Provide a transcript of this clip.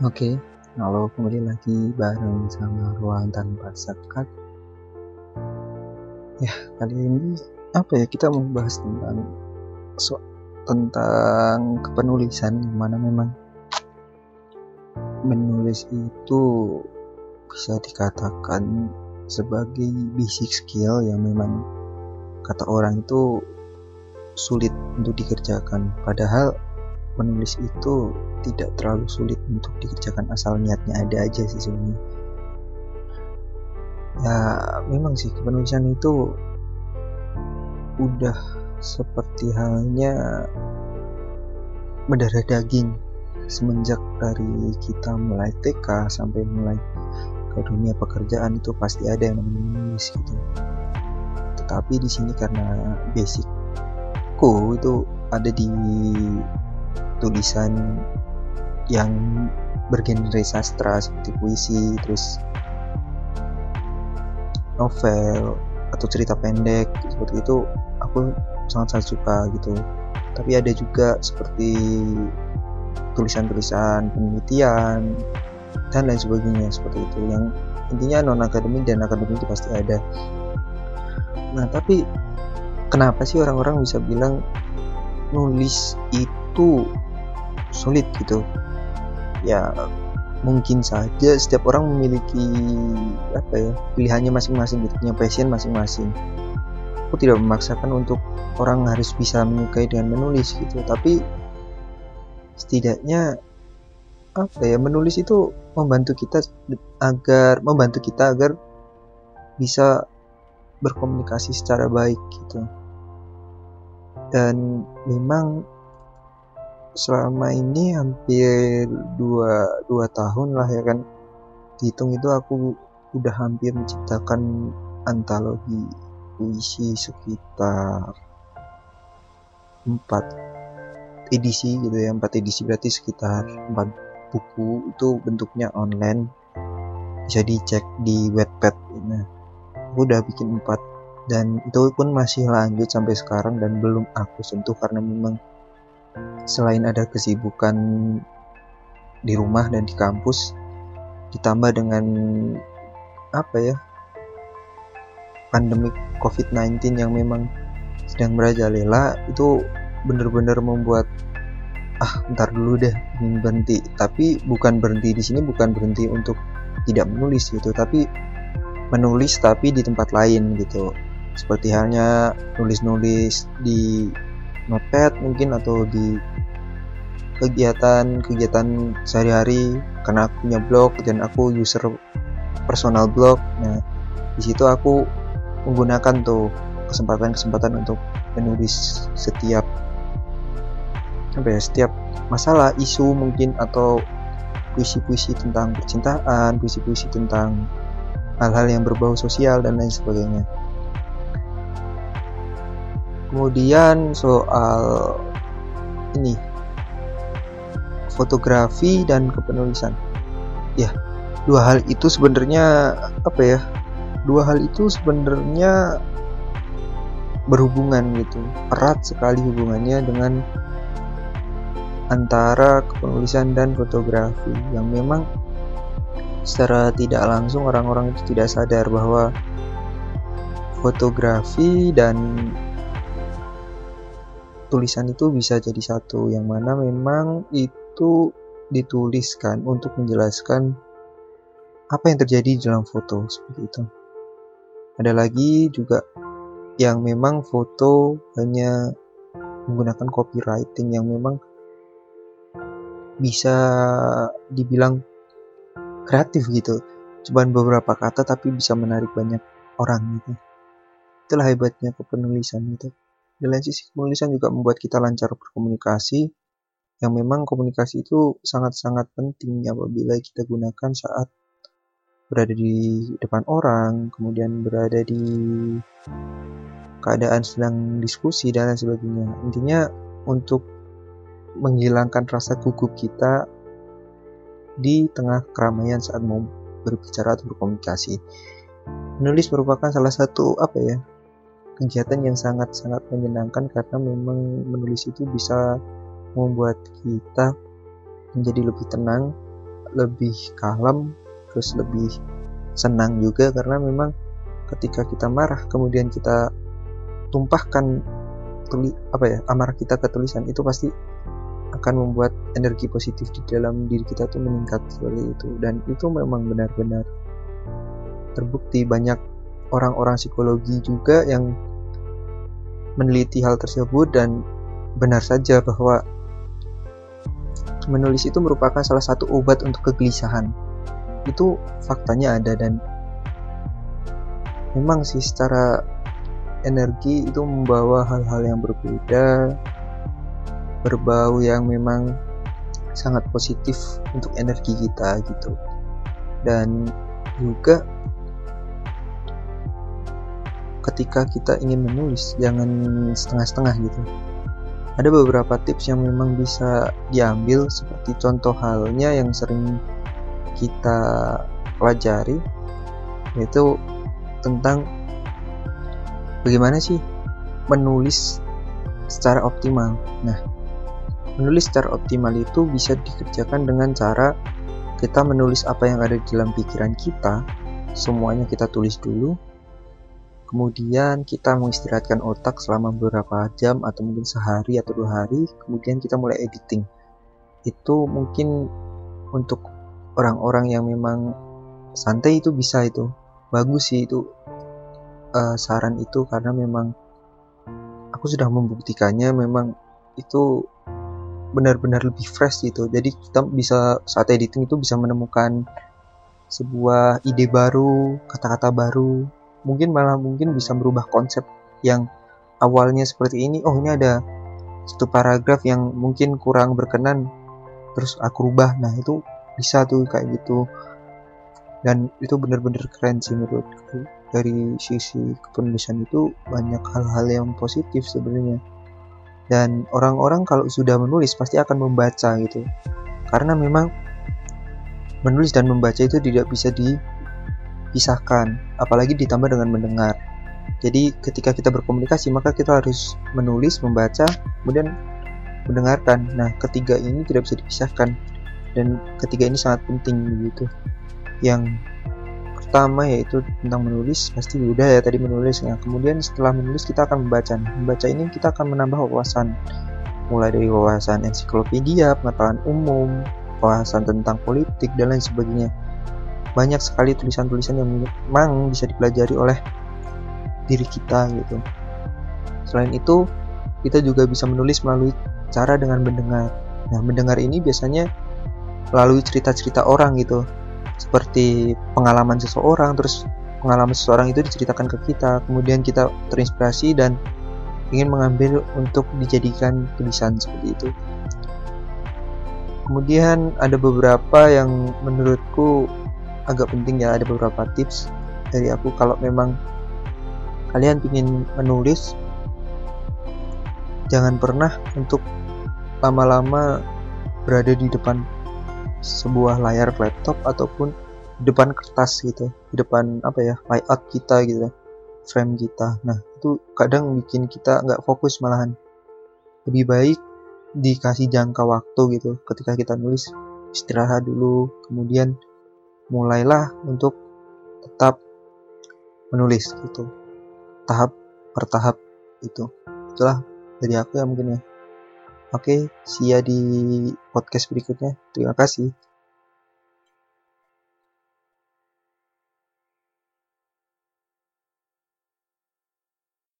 Oke, halo kembali lagi bareng sama Ruang Tanpa Sekat. Ya, kali ini apa ya kita mau bahas tentang so, tentang kepenulisan yang mana memang menulis itu bisa dikatakan sebagai basic skill yang memang kata orang itu sulit untuk dikerjakan padahal menulis itu tidak terlalu sulit untuk dikerjakan asal niatnya ada aja sih sebenarnya. Ya memang sih kepenulisan itu udah seperti halnya mendarah daging semenjak dari kita mulai TK sampai mulai ke dunia pekerjaan itu pasti ada yang menulis gitu. Tetapi di sini karena basicku itu ada di tulisan yang bergenre sastra seperti puisi terus novel atau cerita pendek seperti itu aku sangat sangat suka gitu. Tapi ada juga seperti tulisan-tulisan penelitian dan lain sebagainya seperti itu yang intinya non akademik dan akademik itu pasti ada. Nah tapi kenapa sih orang-orang bisa bilang nulis itu sulit gitu. Ya mungkin saja setiap orang memiliki apa ya pilihannya masing-masing gitu punya passion masing-masing. Aku tidak memaksakan untuk orang harus bisa menyukai dengan menulis gitu tapi setidaknya apa ya menulis itu membantu kita agar membantu kita agar bisa berkomunikasi secara baik gitu. Dan memang selama ini hampir dua, dua tahun lah ya kan. Dihitung itu aku udah hampir menciptakan antologi puisi sekitar empat edisi gitu ya empat edisi berarti sekitar empat buku itu bentuknya online. Bisa dicek di webpad nah aku udah bikin empat dan itu pun masih lanjut sampai sekarang dan belum aku sentuh karena memang selain ada kesibukan di rumah dan di kampus ditambah dengan apa ya pandemi COVID-19 yang memang sedang merajalela itu benar-benar membuat ah ntar dulu deh berhenti. Tapi bukan berhenti di sini bukan berhenti untuk tidak menulis gitu tapi menulis tapi di tempat lain gitu. Seperti halnya nulis-nulis di notepad mungkin atau di kegiatan-kegiatan sehari-hari. Karena aku punya blog dan aku user personal blog. Nah di situ aku menggunakan tuh kesempatan-kesempatan untuk menulis setiap apa ya setiap masalah isu mungkin atau puisi-puisi tentang percintaan puisi-puisi tentang hal-hal yang berbau sosial dan lain sebagainya kemudian soal ini fotografi dan kepenulisan. Ya dua hal itu sebenarnya apa ya dua hal itu sebenarnya berhubungan gitu. Erat sekali hubungannya dengan antara kepenulisan dan fotografi yang memang secara tidak langsung orang-orang itu tidak sadar bahwa fotografi dan tulisan itu bisa jadi satu yang mana memang itu dituliskan untuk menjelaskan apa yang terjadi dalam foto seperti itu. Ada lagi juga yang memang foto hanya menggunakan copywriting yang memang bisa dibilang kreatif gitu. Cuman beberapa kata tapi bisa menarik banyak orang gitu. Itulah hebatnya kepenulisan itu. Di sisi penulisan juga membuat kita lancar berkomunikasi yang memang komunikasi itu sangat-sangat penting apabila kita gunakan saat berada di depan orang, kemudian berada di keadaan sedang diskusi dan lain sebagainya. Intinya untuk menghilangkan rasa gugup kita di tengah keramaian saat mau berbicara atau berkomunikasi. Menulis merupakan salah satu apa ya kegiatan yang sangat-sangat menyenangkan karena memang menulis itu bisa membuat kita menjadi lebih tenang lebih kalem terus lebih senang juga karena memang ketika kita marah kemudian kita tumpahkan tuli apa ya amarah kita ke tulisan itu pasti akan membuat energi positif di dalam diri kita tuh meningkat seperti itu. Dan itu memang benar-benar terbukti. Banyak orang-orang psikologi juga yang meneliti hal tersebut dan benar saja bahwa menulis itu merupakan salah satu obat untuk kegelisahan. Itu faktanya ada dan memang sih secara energi itu membawa hal-hal yang berbeda, berbau yang memang sangat positif untuk energi kita gitu. Dan juga ketika kita ingin menulis jangan setengah-setengah gitu ada beberapa tips yang memang bisa diambil seperti contoh halnya yang sering kita pelajari yaitu tentang bagaimana sih menulis secara optimal. Nah, menulis secara optimal itu bisa dikerjakan dengan cara kita menulis apa yang ada di dalam pikiran kita, semuanya kita tulis dulu, kemudian kita mengistirahatkan otak selama beberapa jam atau mungkin sehari atau dua hari kemudian kita mulai editing. Itu mungkin untuk orang-orang yang memang santai itu bisa itu. Bagus sih itu uh, saran itu karena memang aku sudah membuktikannya memang itu benar-benar lebih fresh gitu. Jadi kita bisa saat editing itu bisa menemukan sebuah ide baru kata-kata baru mungkin malah mungkin bisa merubah konsep yang awalnya seperti ini. Oh ini ada satu paragraf yang mungkin kurang berkenan terus aku rubah. Nah itu bisa tuh kayak gitu. Dan itu benar-benar keren sih menurutku dari sisi kepenulisan itu banyak hal-hal yang positif sebenarnya. Dan orang-orang kalau sudah menulis pasti akan membaca gitu. Karena memang menulis dan membaca itu tidak bisa di pisahkan, apalagi ditambah dengan mendengar. Jadi ketika kita berkomunikasi maka kita harus menulis, membaca, kemudian mendengarkan. Nah, ketiga ini tidak bisa dipisahkan dan ketiga ini sangat penting begitu. Yang pertama yaitu tentang menulis pasti udah ya tadi menulis nah kemudian setelah menulis kita akan membaca nah, membaca ini kita akan menambah wawasan mulai dari wawasan ensiklopedia pengetahuan umum wawasan tentang politik dan lain sebagainya banyak sekali tulisan-tulisan yang memang bisa dipelajari oleh diri kita gitu. Selain itu, kita juga bisa menulis melalui cara dengan mendengar. Nah, mendengar ini biasanya melalui cerita-cerita orang gitu. Seperti pengalaman seseorang, terus pengalaman seseorang itu diceritakan ke kita, kemudian kita terinspirasi dan ingin mengambil untuk dijadikan tulisan seperti itu. Kemudian ada beberapa yang menurutku agak penting ya ada beberapa tips dari aku. Kalau memang kalian ingin menulis jangan pernah untuk lama-lama berada di depan sebuah layar laptop ataupun di depan kertas gitu di depan apa ya layout kita gitu frame kita. Nah itu kadang bikin kita nggak fokus malahan. Lebih baik dikasih jangka waktu gitu ketika kita nulis istirahat dulu kemudian mulailah untuk tetap menulis gitu. Tahap per tahap itu. Itulah dari aku ya mungkin ya. Oke see ya di podcast berikutnya. Terima kasih